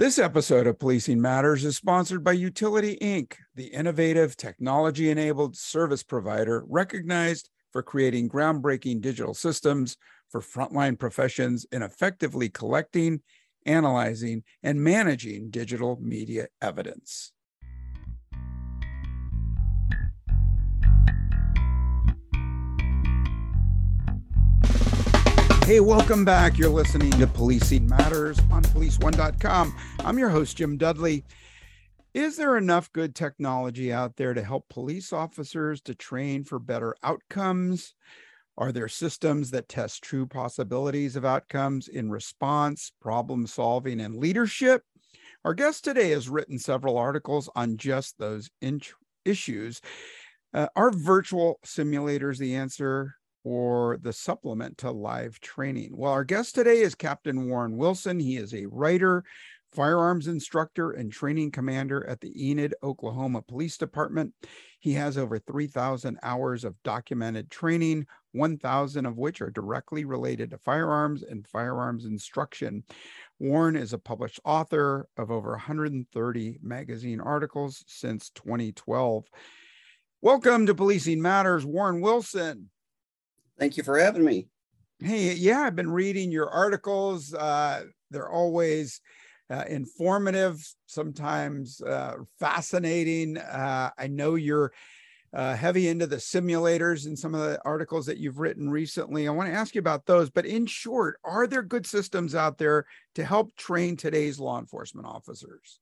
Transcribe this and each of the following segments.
This episode of Policing Matters is sponsored by Utility Inc., the innovative technology enabled service provider recognized for creating groundbreaking digital systems for frontline professions in effectively collecting, analyzing, and managing digital media evidence. Hey, welcome back. You're listening to Policing Matters on policeone.com. I'm your host, Jim Dudley. Is there enough good technology out there to help police officers to train for better outcomes? Are there systems that test true possibilities of outcomes in response, problem solving, and leadership? Our guest today has written several articles on just those in- issues. Uh, are virtual simulators the answer? Or the supplement to live training. Well, our guest today is Captain Warren Wilson. He is a writer, firearms instructor, and training commander at the Enid, Oklahoma Police Department. He has over 3,000 hours of documented training, 1,000 of which are directly related to firearms and firearms instruction. Warren is a published author of over 130 magazine articles since 2012. Welcome to Policing Matters, Warren Wilson. Thank you for having me. Hey, yeah, I've been reading your articles. Uh, they're always uh, informative, sometimes uh, fascinating. Uh, I know you're uh, heavy into the simulators and some of the articles that you've written recently. I want to ask you about those. But in short, are there good systems out there to help train today's law enforcement officers?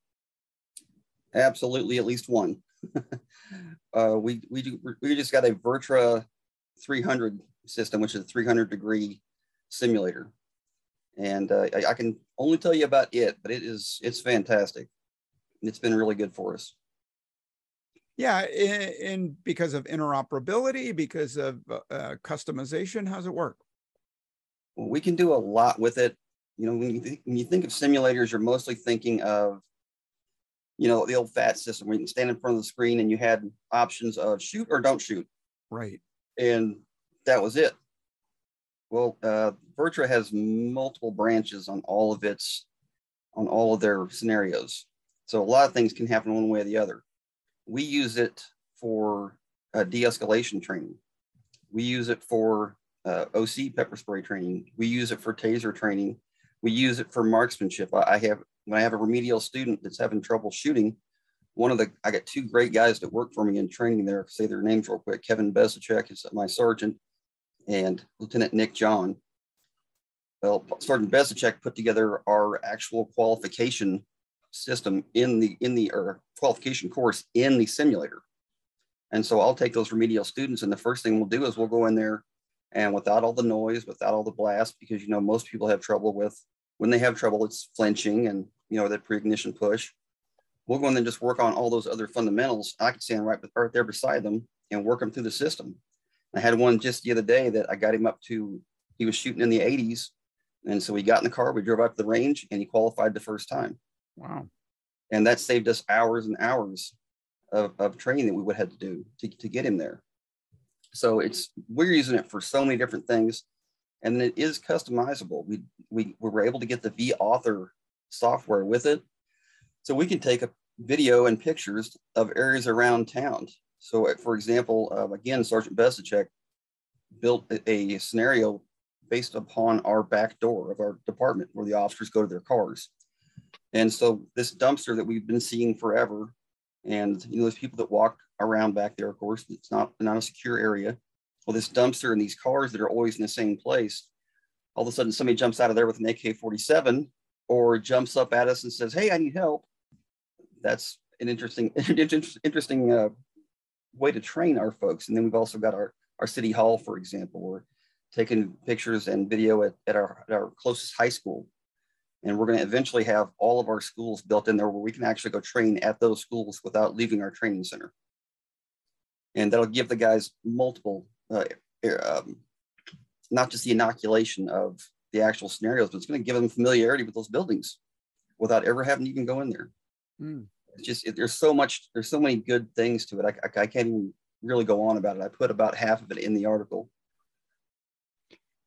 Absolutely, at least one. Uh, we we do, we just got a Virtra 300 system, which is a 300 degree simulator. And uh, I, I, can only tell you about it, but it is it's fantastic. It's been really good for us. Yeah, and because of interoperability, because of uh, customization, how's it work? Well, we can do a lot with it. You know, when you, th- when you think of simulators, you're mostly thinking of, you know, the old FATS system where you can stand in front of the screen and you had options of shoot or don't shoot. Right. And that was it. Well, uh, Virtra has multiple branches on all of its, on all of their scenarios. So a lot of things can happen one way or the other. We use it for uh, de-escalation training. We use it for uh, OC pepper spray training. We use it for taser training. We use it for marksmanship. I, I have when I have a remedial student that's having trouble shooting, one of the I got two great guys that work for me in training there. Say their names real quick. Kevin Bezicek is my sergeant, and Lieutenant Nick John. Well, Sergeant Bezicek put together our actual qualification system in the in the or qualification course in the simulator. And so I'll take those remedial students, and the first thing we'll do is we'll go in there and without all the noise, without all the blast, because you know most people have trouble with when they have trouble, it's flinching and you know that pre-ignition push. We'll go in and just work on all those other fundamentals. I can stand right, right there beside them and work them through the system. I had one just the other day that I got him up to, he was shooting in the 80s. And so we got in the car, we drove out to the range, and he qualified the first time. Wow. And that saved us hours and hours of, of training that we would have to do to, to get him there. So it's we're using it for so many different things. And it is customizable. We, we, we were able to get the V author software with it. So we can take a video and pictures of areas around town so, uh, for example, uh, again, Sergeant Besicek built a, scenario based upon our back door of our department where the officers go to their cars. And so this dumpster that we've been seeing forever, and you know, there's people that walk around back there, of course, it's not, not a secure area. Well, this dumpster and these cars that are always in the same place, all of a sudden somebody jumps out of there with an AK-47 or jumps up at us and says, hey, I need help. That's an interesting, interesting uh, way to train our folks. And then we've also got our, our city hall, for example, we're taking pictures and video at, at, our, at our closest high school. And we're going to eventually have all of our schools built in there where we can actually go train at those schools without leaving our training center. And that'll give the guys multiple, uh, um, not just the inoculation of the actual scenarios, but it's going to give them familiarity with those buildings without ever having to even go in there. Mm it's just it, there's so much there's so many good things to it I, I, I, can't even really go on about it i put about half of it in the article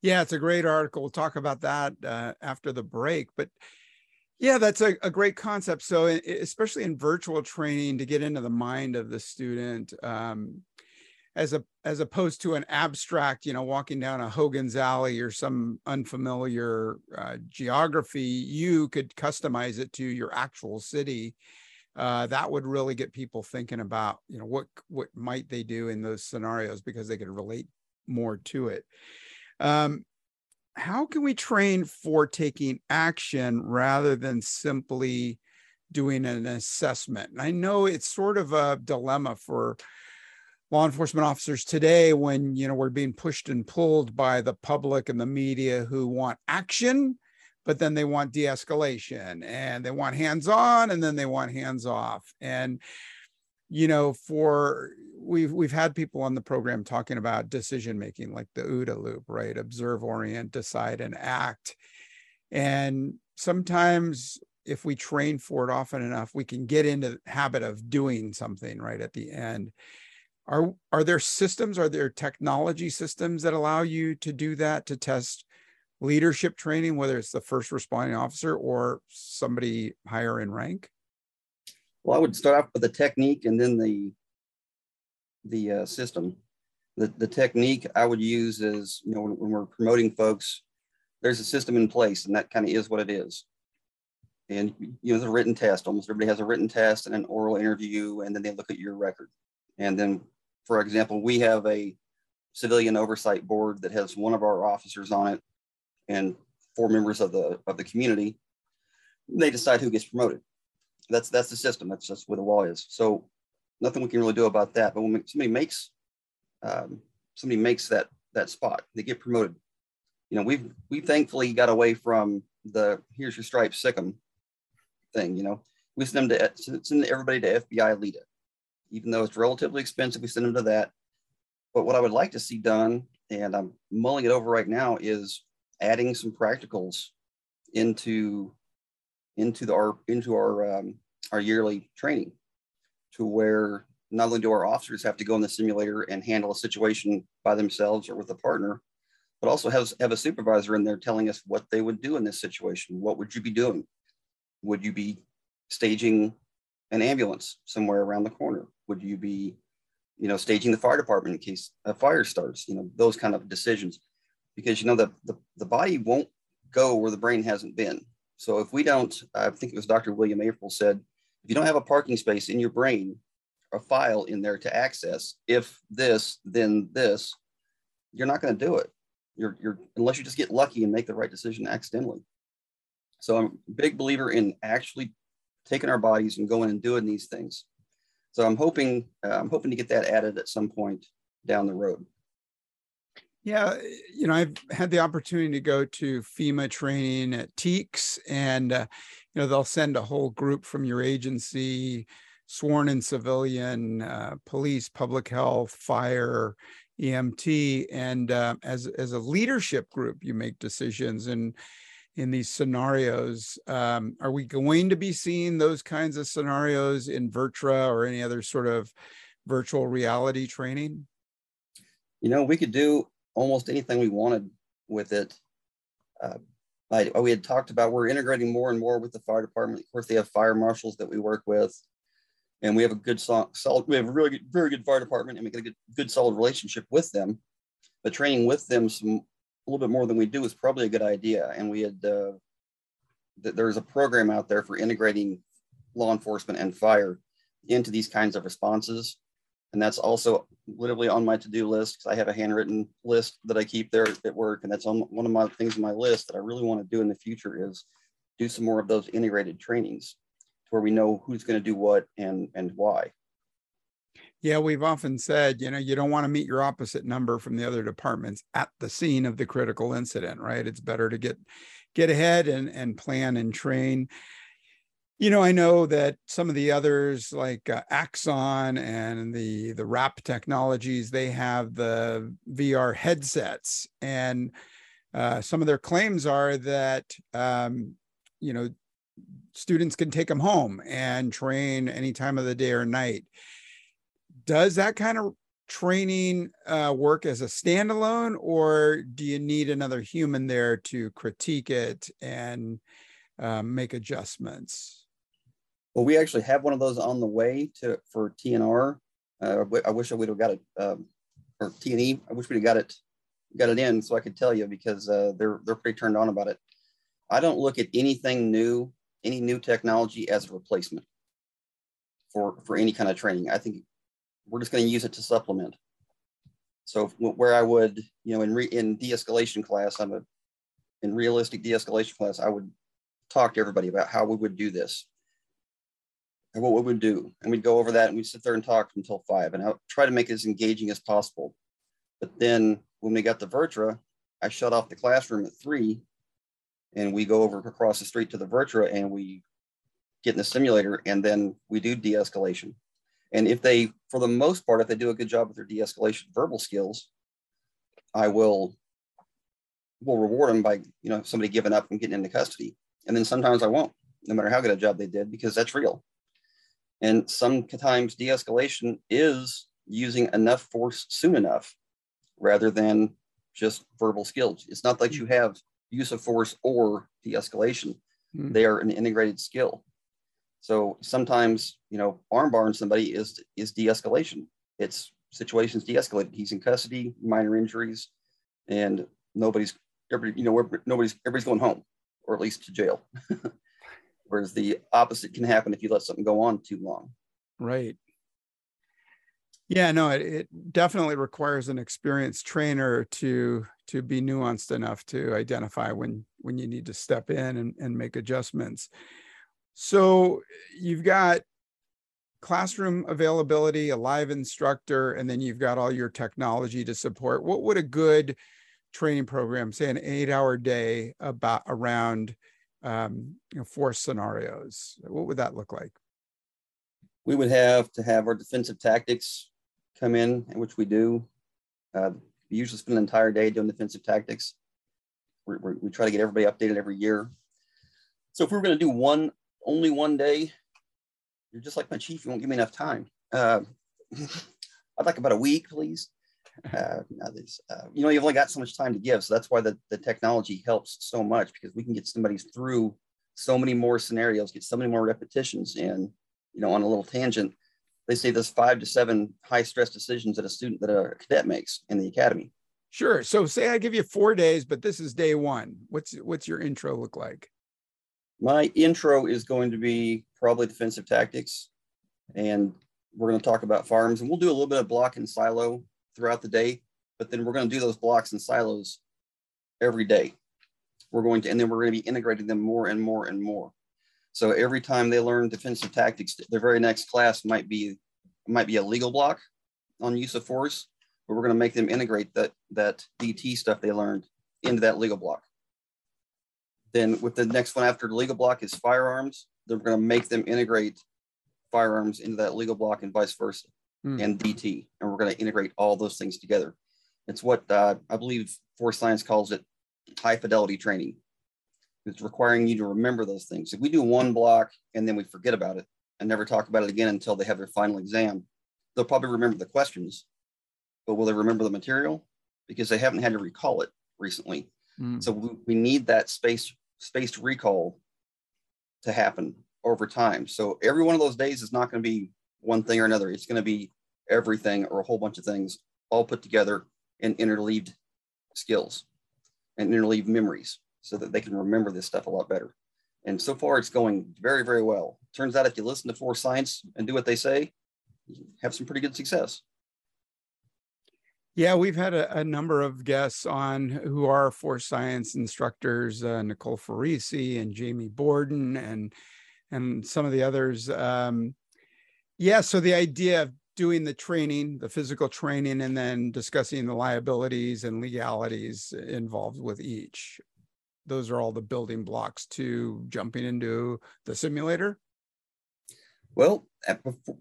yeah it's a great article we'll talk about that uh, after the break but Yeah, that's a, a great concept. So, especially in virtual training, to get into the mind of the student, um, as a as opposed to an abstract, you know, walking down a Hogan's Alley or some unfamiliar uh, geography, you could customize it to your actual city. Uh, that would really get people thinking about, you know, what what might they do in those scenarios because they could relate more to it. Um, how can we train for taking action rather than simply doing an assessment? And I know it's sort of a dilemma for law enforcement officers today when you know we're being pushed and pulled by the public and the media who want action but then they want de-escalation and they want hands on and then they want hands off. And you know for we've we've had people on the program talking about decision making like the OODA loop right? Observe orient decide and act. And sometimes if we train for it often enough we can get into the habit of doing something right at the end. Are are there systems are there technology systems that allow you to do that to test leadership training whether it's the first responding officer or somebody higher in rank well, I would start off with the technique and then the the uh, system. The, the technique I would use is, you know, when, when we're promoting folks, there's a system in place and that kind of is what it is. And, you know, the written test, almost everybody has a written test and an oral interview, and then they look at your record. And then, for example, we have a civilian oversight board that has one of our officers on it and four members of the, of the community. They decide who gets promoted that's that's the system. That's just where the law is. So nothing we can really do about that. But when somebody makes um, somebody makes that that spot, they get promoted. You know, we've we thankfully got away from the here's your stripe, sick 'em thing. You know, we send them to send everybody to FBI LEEDA, even though it's relatively expensive. We send them to that. But what I would like to see done, and I'm mulling it over right now, is adding some practicals into into the, our into our um, our yearly training to where not only do our officers have to go in the simulator and handle a situation by themselves or with a partner, but also have, have a supervisor in there telling us what they would do in this situation. What would you be doing? Would you be staging an ambulance somewhere around the corner? Would you be, you know, staging the fire department in case a fire starts? You know, those kind of decisions. Because you know the, the, the body won't go where the brain hasn't been. So if we don't, I think it was Dr. William Aprill said, if you don't have a parking space in your brain, a file in there to access, if this, then this, you're not going to do it. You're, you're unless you just get lucky and make the right decision accidentally. So I'm a big believer in actually taking our bodies and going and doing these things. So I'm hoping uh, I'm hoping to get that added at some point down the road. Yeah, you know, I've had the opportunity to go to FEMA training at TEEX, and uh, you know they'll send a whole group from your agency, sworn in civilian, uh, police, public health, fire, EMT, and uh, as as a leadership group, you make decisions and in these scenarios. Um, are we going to be seeing those kinds of scenarios in Virtra or any other sort of virtual reality training? You know, we could do almost anything we wanted with it. Uh, I, we had talked about we're integrating more and more with the fire department. Of course, they have fire marshals that we work with, and we have a good solid. We have a really good, very good fire department, and we get a good, good solid relationship with them. But training with them some a little bit more than we do is probably a good idea. And we had uh, th- there's a program out there for integrating law enforcement and fire into these kinds of responses and that's also literally on my to-do list because I have a handwritten list that I keep there at work, and that's on one of my things on my list that I really want to do in the future is do some more of those integrated trainings where we know who's going to do what and and why. Yeah, we've often said, you know, you don't want to meet your opposite number from the other departments at the scene of the critical incident, right? It's better to get get ahead and and plan and train you know, I know that some of the others like uh, Axon and the the Wrap Technologies, they have the VR headsets, and uh, some of their claims are that um, you know students can take them home and train any time of the day or night. Does that kind of training uh, work as a standalone, or do you need another human there to critique it and um, make adjustments? Well, we actually have one of those on the way to for TNR. Uh, I wish I would have got it, um, or TNE. I wish we'd have got it, got it in so I could tell you because uh, they're they're pretty turned on about it. I don't look at anything new, any new technology as a replacement for for any kind of training. I think we're just going to use it to supplement. So where I would, you know, in re, in de-escalation class, I'm a in realistic de-escalation class, I would talk to everybody about how we would do this and what we would do. And we'd go over that and we'd sit there and talk until five and I try to make it as engaging as possible. But then when we got to Virtra, I shut off the classroom at three and we go over across the street to the Virtra and we get in the simulator and then we do de-escalation. And if they, for the most part, if they do a good job with their de-escalation verbal skills, I will will reward them by you know somebody giving up and getting into custody. And then sometimes I won't, no matter how good a job they did, because that's real. And sometimes de-escalation is using enough force soon enough rather than just verbal skills. It's not like you have use of force or de-escalation. Mm. They are an integrated skill. So sometimes, you know, armbarring somebody is is de-escalation. It's situations de-escalated. He's in custody, minor injuries, and nobody's everybody, you know, nobody's everybody's going home, or at least to jail. Whereas the opposite can happen if you let something go on too long. Right. Yeah, no, it, it definitely requires an experienced trainer to to be nuanced enough to identify when when you need to step in and, and make adjustments. So you've got classroom availability, a live instructor, and then you've got all your technology to support. What would a good training program, say an eight-hour day, about around um, you know, force scenarios? What would that look like? We would have to have our defensive tactics come in, which we do. Uh, we usually spend an entire day doing defensive tactics. we we try to get everybody updated every year. So if we were going to do one only one day, you're just like my chief. You won't give me enough time. Uh, I'd like about a week, please. Uh, uh, you know, you've only got so much time to give. So that's why the, the technology helps so much because we can get somebody through so many more scenarios, get so many more repetitions. And, you know, on a little tangent, they say there's five to seven high stress decisions that a student, that a cadet makes in the academy. Sure. So say I give you four days, but this is day one. What's what's your intro look like? My intro is going to be probably defensive tactics, and we're going to talk about farms, and we'll do a little bit of block and silo throughout the day, but then we're going to do those blocks and silos every day. We're going to, and then we're going to be integrating them more and more and more. So every time they learn defensive tactics, their very next class might be might be a legal block on use of force, but we're going to make them integrate that that DT stuff they learned into that legal block. Then with the next one after the legal block is firearms, they're going to make them integrate firearms into that legal block and vice versa, mm. and DT. And we're going to integrate all those things together. It's what uh, I believe Force Science calls it high fidelity training. It's requiring you to remember those things. If we do one block and then we forget about it and never talk about it again until they have their final exam, they'll probably remember the questions, but will they remember the material? Because they haven't had to recall it recently. Mm. So we, we need that space spaced recall to happen over time. So every one of those days is not going to be one thing or another. It's going to be everything or a whole bunch of things all put together in interleaved skills and interleaved memories so that they can remember this stuff a lot better. And so far, it's going very, very well. Turns out if you listen to Force Science and do what they say, you have some pretty good success. Yeah, we've had a, a, number of guests on who are force science instructors, uh, Nicole Farisi and Jamie Borden, and and some of the others. Um, yeah, so the idea of doing the training, the physical training, and then discussing the liabilities and legalities involved with each. Those are all the building blocks to jumping into the simulator. Well,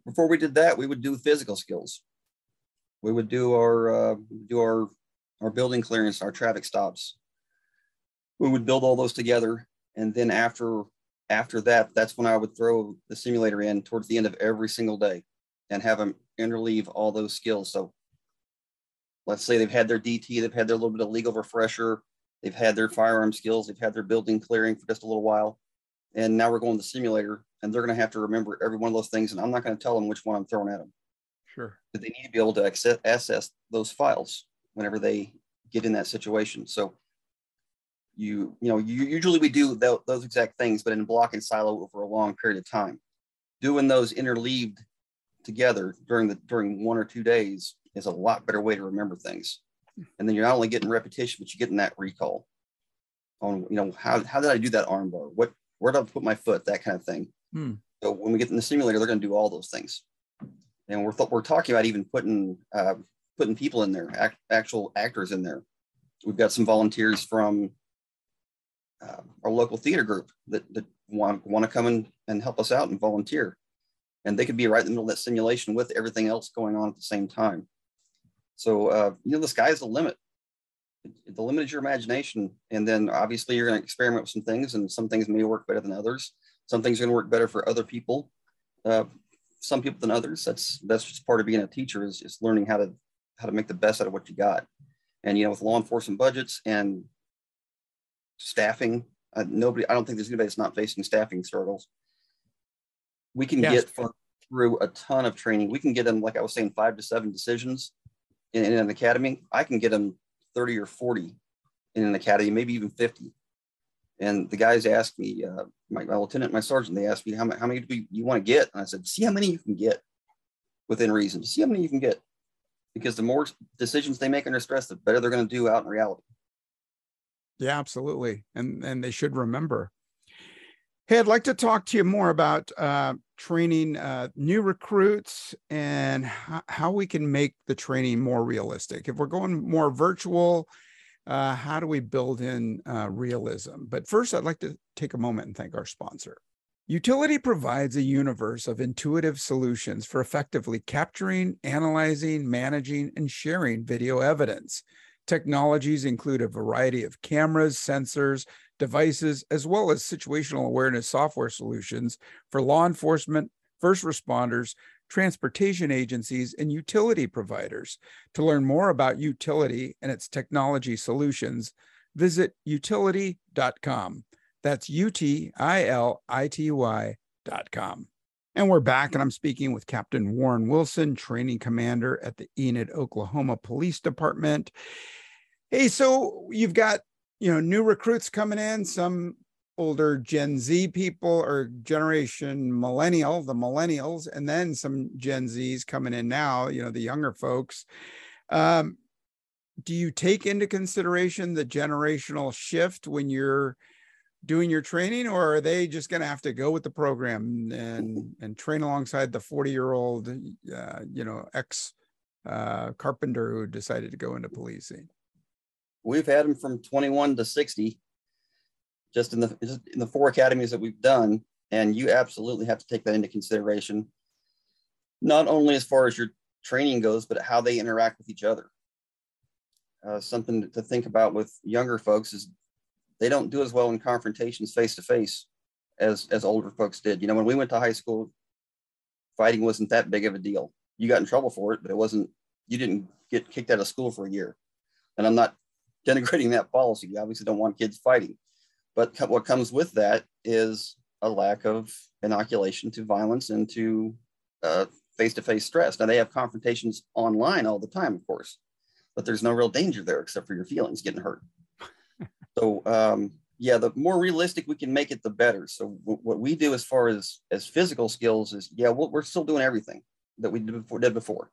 before we did that, we would do physical skills we would do our uh, do our our building clearance, our traffic stops. We would build all those together, and then after after that, that's when I would throw the simulator in towards the end of every single day, and have them interleave all those skills. So let's say they've had their DT, they've had their little bit of legal refresher, they've had their firearm skills, they've had their building clearing for just a little while. and now we're going to the simulator and they're going to have to remember every one of those things and i'm not going to tell them which one i'm throwing at them sure but they need to be able to access, access those files whenever they get in that situation so you you know you, usually we do th- those exact things but in block and silo over a long period of time. Doing those interleaved together during the during one or two days is a lot better way to remember things. And then you're not only getting repetition but you're getting that recall on you know how, how did i do that arm bar? What where did i put my foot? That kind of thing. Hmm. so when we get in the simulator they're going to do all those things. And we're, th- we're talking about even putting uh, putting people in there act, actual actors in there. We've got some volunteers from uh, our local theater group that, that want, want to come in and help us out and volunteer. And they could be right in the middle of that simulation with everything else going on at the same time. So uh, you know the sky's the limit. The limit is your imagination. And then obviously you're going to experiment with some things and some things may work better than others. Some things are going to work better for other people. Uh, some people than others. That's that's just part of being a teacher is just learning how to how to make the best out of what you got. And you know with law enforcement budgets and staffing uh, nobody i don't think there's anybody that's not facing staffing struggles we can yes. get through a ton of training we can get them like i was saying five to seven decisions in, in an academy i can get them 30 or 40 in an academy, maybe even 50. And the guys asked me, uh, my, my, lieutenant, my sergeant, they asked me, how, how many do you want to get? And I said, see how many you can get within reason. See how many you can get. Because the more decisions they make under stress, the better they're going to do out in reality. Yeah, absolutely. And, and they should remember. Hey, I'd like to talk to you more about uh, training uh, new recruits and h- how we can make the training more realistic. If we're going more virtual, uh, how do we build in uh, realism? But first, I'd like to take a moment and thank our sponsor. Utility provides a universe of intuitive solutions for effectively capturing, analyzing, managing, and sharing video evidence. Technologies include a variety of cameras, sensors, devices, as well as situational awareness software solutions for law enforcement, first responders, transportation agencies, and utility providers. To learn more about utility and its technology solutions, visit utility.com. That's U T I L I T Y.com. And we're back, and I'm speaking with Captain Warren Wilson, training commander at the Enid, Oklahoma Police Department. Hey, so you've got you know, new recruits coming in, some older Gen Z people or generation millennial, the millennials, and then some Gen Zs coming in now, you know, the younger folks. Um, do you take into consideration the generational shift when you're doing your training or are they just going to have to go with the program and and train alongside the 40 year old uh, you know ex uh, carpenter who decided to go into policing we've had them from 21 to 60 just in the just in the four academies that we've done and you absolutely have to take that into consideration. Not only as far as your training goes but how they interact with each other. Uh, something to think about with younger folks is they don't do as well in confrontations face to face as as older folks did. You know when we went to high school fighting wasn't that big of a deal. You got in trouble for it but it wasn't you didn't get kicked out of school for a year. And i'm not denigrating that policy. You obviously don't want kids fighting. But what comes with that is a lack of inoculation to violence and to face to face stress. Now, they have confrontations online all the time, of course, but there's no real danger there except for your feelings getting hurt. so, um, yeah, the more realistic we can make it, the better. So, w- what we do as far as as physical skills is, yeah, we are still doing everything that we did before. Did before.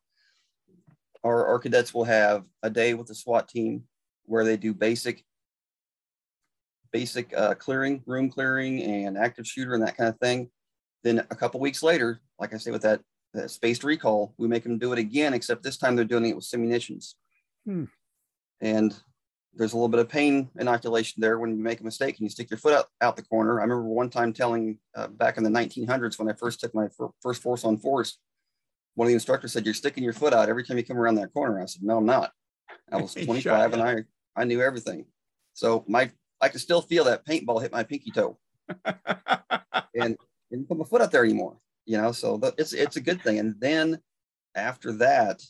Our, our cadets will have a day with the SWAT team where they do basic basic uh, clearing, room clearing, and active shooter and that kind of thing. Then a couple weeks later, like I say, with that, that spaced recall, we make them do it again, except this time they're doing it with simunitions. Hmm. And there's a little bit of pain inoculation there when you make a mistake and you stick your foot out, out the corner. I remember one time telling uh, back in the 1900s when I first took my first force on force, one of the instructors said, You're sticking your foot out every time you come around that corner. I said, No, I'm not. I was 25 and I I knew everything. So my I could still feel that paintball hit my pinky toe, and didn't put my foot out there anymore. You know, so it's it's a good thing. And then after that,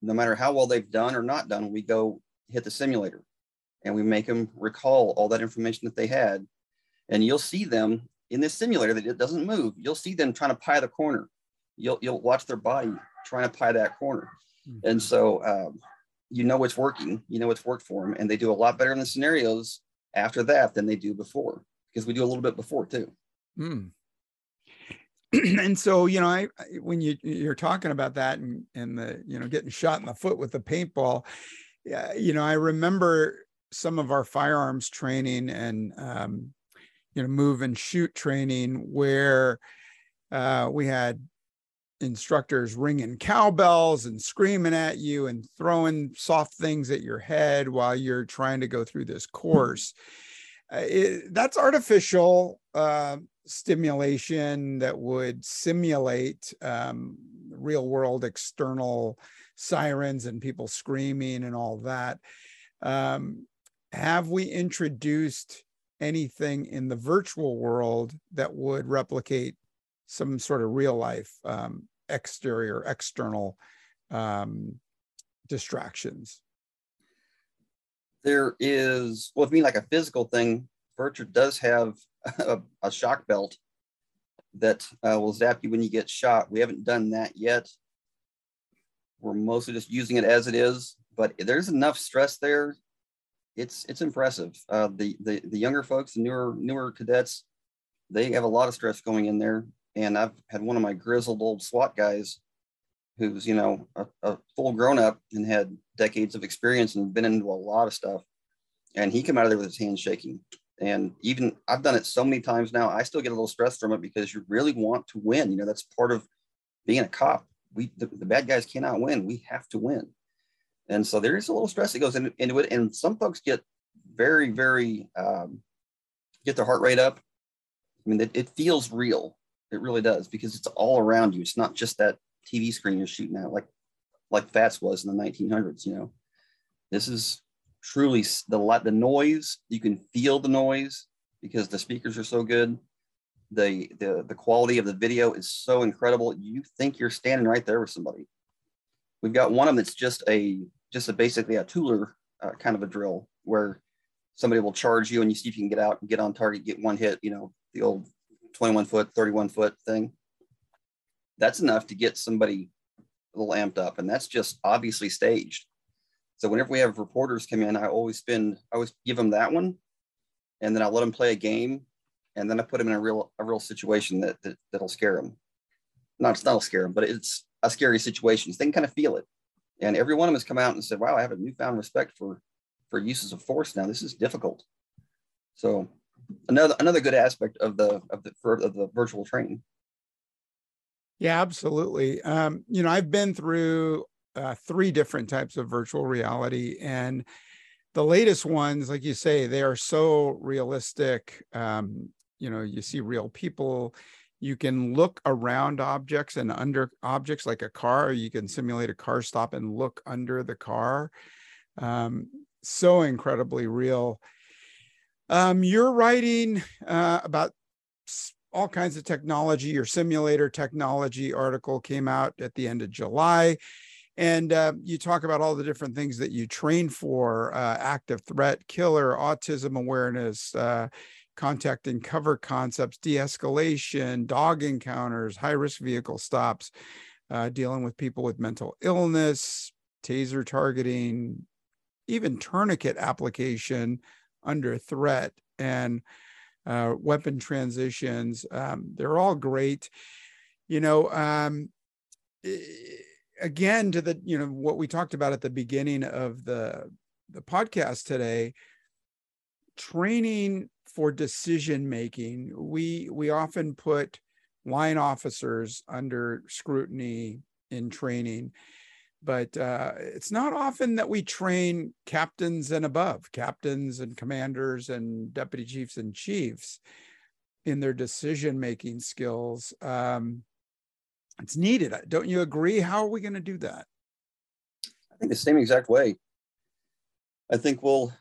no matter how well they've done or not done, we go hit the simulator, and we make them recall all that information that they had, and you'll see them in this simulator that it doesn't move, you'll see them trying to pie the corner. You'll you'll watch their body trying to pie that corner, mm-hmm. and so um, you know it's working. You know it's worked for them, and they do a lot better in the scenarios after that than they do before because we do a little bit before too. Mm. and so you know I, when you you're talking about that and and the you know getting shot in the foot with the paintball yeah you know i remember some of our firearms training and um, you know move and shoot training where uh, we had instructors ringing cowbells and screaming at you and throwing soft things at your head while you're trying to go through this course. Uh, it, that's artificial uh, stimulation that would simulate um, real world external sirens and people screaming and all that. Um, have we introduced anything in the virtual world that would replicate some sort of real life um, exterior, external um, distractions? There is, well, if you mean like a physical thing, Virtra does have a, a shock belt that uh, will zap you when you get shot. We haven't done that yet. We're mostly just using it as it is, but there's enough stress there it's it's impressive. Uh, the the the younger folks, the newer newer cadets, they have a lot of stress going in there. And I've had one of my grizzled old SWAT guys, who's you know a, a full grown up and had decades of experience and been into a lot of stuff, and he came out of there with his hands shaking. And even I've done it so many times now, I still get a little stressed from it because you really want to win. You know that's part of being a cop. We the, the bad guys cannot win. We have to win. And so there is a little stress that goes into it. And some folks get very, very, um, get their heart rate up. I mean, it, it feels real. It really does because it's all around you. It's not just that TV screen you're shooting at, like like FATS was in the 1900s. You know, this is truly the the noise. You can feel the noise because the speakers are so good. The the the quality of the video is so incredible. You think you're standing right there with somebody. We've got one of them that's just a just a basically a Tueller uh, kind of a drill where somebody will charge you and you see if you can get out and get on target, get one hit, you know, the old 21 foot, 31 foot thing. That's enough to get somebody a little amped up. And that's just obviously staged. So whenever we have reporters come in, I always spend, I always give them that one. And then I let them play a game. And then I put them in a real, a real situation that, that that'll scare them. Not, that'll scare them, but it's a scary situation. So they can kind of feel it. And every one of them has come out and said, wow, I have a newfound respect for, for uses of force now. This is difficult. So another, another good aspect of the, of the, of the virtual training. Yeah, absolutely. Um, you know, I've been through uh, three different types of virtual reality and the latest ones, like you say, they are so realistic. Um, you know, you see real people you can look around objects and under objects like a car. You can simulate a car stop and look under the car. Um, so incredibly real. Um, you're writing uh, about all kinds of technology. Your simulator technology article came out at the end of July. And uh, you talk about all the different things that you train for uh, active threat, killer, autism awareness, uh, contact and cover concepts, de escalation, dog encounters, high risk vehicle stops, uh, dealing with people with mental illness, taser targeting, even tourniquet application under threat, and uh, weapon transitions. Um, they're all great. You know, um, again, to the, you know, what we talked about at the beginning of the, the podcast today, training for decision making, we we often put line officers under scrutiny in training, but uh, it's not often that we train captains and above, captains and commanders and deputy chiefs and chiefs in their decision making skills. Um, it's needed. Don't you agree? How are we going to do that? I think the same exact way. I think we'll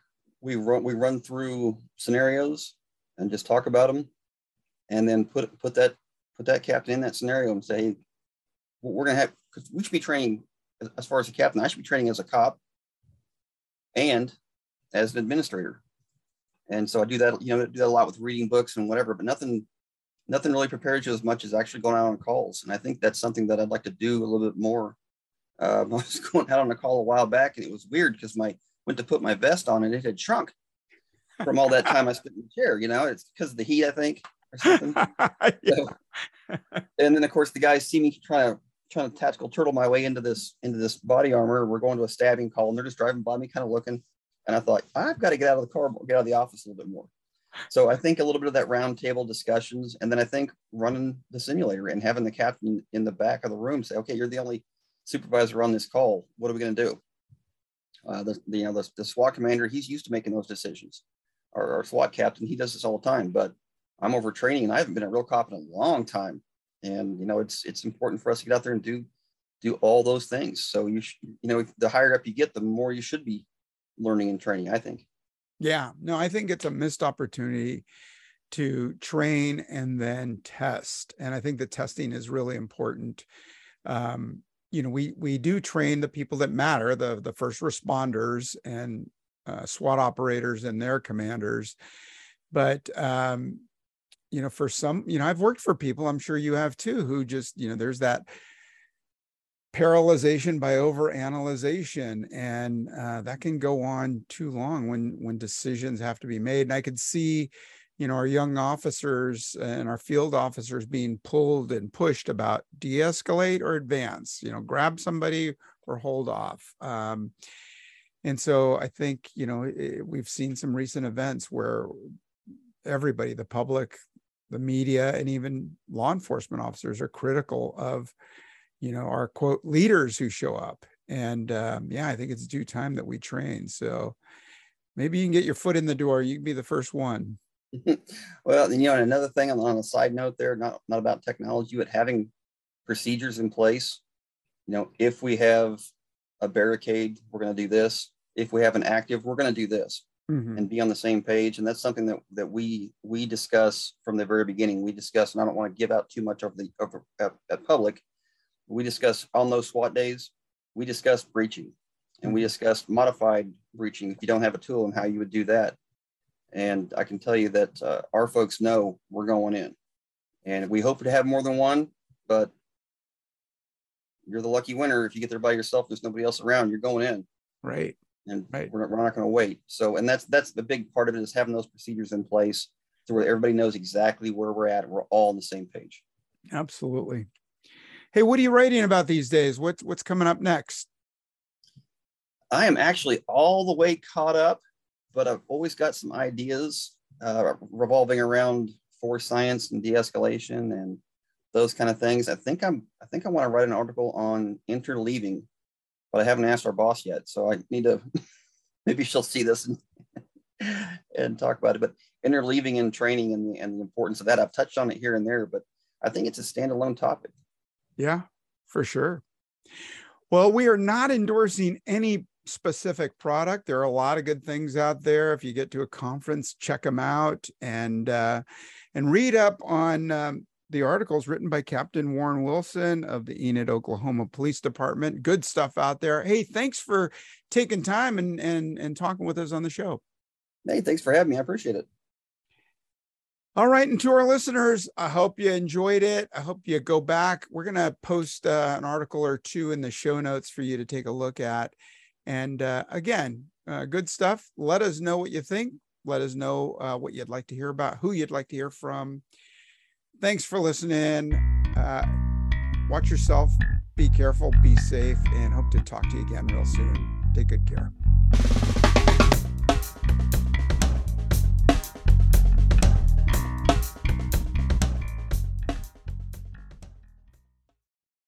we run we run through scenarios and just talk about them, and then put put that put that captain in that scenario and say, we're gonna have because we should be training as far as a captain. I should be training as a cop and as an administrator. And so I do that, you know, do that a lot with reading books and whatever, but nothing nothing really prepares you as much as actually going out on calls. And I think that's something that I'd like to do a little bit more. Uh, I was going out on a call a while back, and it was weird because my went to put my vest on and it had shrunk from all that time I spent in the chair. You know, it's because of the heat, I think, or something. so, and then of course the guys see me trying to trying to tactical turtle my way into this into this body armor. We're going to a stabbing call, and they're just driving by me, kind of looking. And I thought I've got to get out of the car, get out of the office a little bit more. So I think a little bit of that roundtable discussions, and then I think running the simulator and having the captain in the back of the room say, "Okay, you're the only supervisor on this call. What are we going to do?" Uh, the, the, you know the, the SWAT commander, he's used to making those decisions. Our, our SWAT captain, he does this all the time. But I'm over training, and I haven't been a real cop in a long time. And you know, it's it's important for us to get out there and do do all those things. So you sh- you know, the higher up you get, the more you should be learning and training. I think. Yeah, no, I think it's a missed opportunity to train and then test, and I think the testing is really important. Um, you know, we we do train the people that matter, the the first responders and uh, SWAT operators and their commanders, but um, you know, for some, you know, I've worked for people, I'm sure you have too, who just, you know, there's that paralyzation by overanalyzation and uh, that can go on too long when when decisions have to be made and i could see you know our young officers and our field officers being pulled and pushed about de-escalate or advance you know grab somebody or hold off um, and so i think you know it, we've seen some recent events where everybody the public the media and even law enforcement officers are critical of you know, our quote leaders who show up. And um, yeah, I think it's due time that we train. So maybe you can get your foot in the door. You can be the first one. well, you know, and another thing on, a side note there, not, not about technology, but having procedures in place. You know, if we have a barricade, we're going to do this. If we have an active, we're going to do this. Mm-hmm. and be on the same page and that's something that that we we discuss from the very beginning we discuss and i don't want to give out too much over the over at, at public we discuss on those SWAT days, we discuss breaching and we mm-hmm. discussed modified breaching if you don't have a tool and how you would do that. And I can tell you that uh, our folks know we're going in and we hope to have more than one, but you're the lucky winner. If you get there by yourself, there's nobody else around, you're going in. Right. And right. we're, we're not going to wait. So, and that's, that's the big part of it is having those procedures in place to where everybody knows exactly where we're at. We're all on the same page. Absolutely. Hey, what are you writing about these days? What's what's coming up next? I am actually all the way caught up, but I've always got some ideas uh, revolving around force science and de-escalation and those kind of things. I think I'm I think I want to write an article on interleaving, but I haven't asked our boss yet, so I need to maybe she'll see this and and talk about it. But interleaving and training and the and the importance of that. I've touched on it here and there, but I think it's a standalone topic. Yeah, for sure. Well, we are not endorsing any specific product. There are a lot of good things out there. If you get to a conference, check them out and uh, and read up on um, the articles written by Captain Warren Wilson of the Enid, Oklahoma Police Department. Good stuff out there. Hey, thanks for taking time and and and talking with us on the show. Hey, thanks for having me. I appreciate it. All right. And to our listeners, I hope you enjoyed it. I hope you go back. We're going to post uh, an article or two in the show notes for you to take a look at. And uh, again, uh, good stuff. Let us know what you think. Let us know uh, what you'd like to hear about, who you'd like to hear from. Thanks for listening. Uh, watch yourself, be careful, be safe, and hope to talk to you again real soon. Take good care.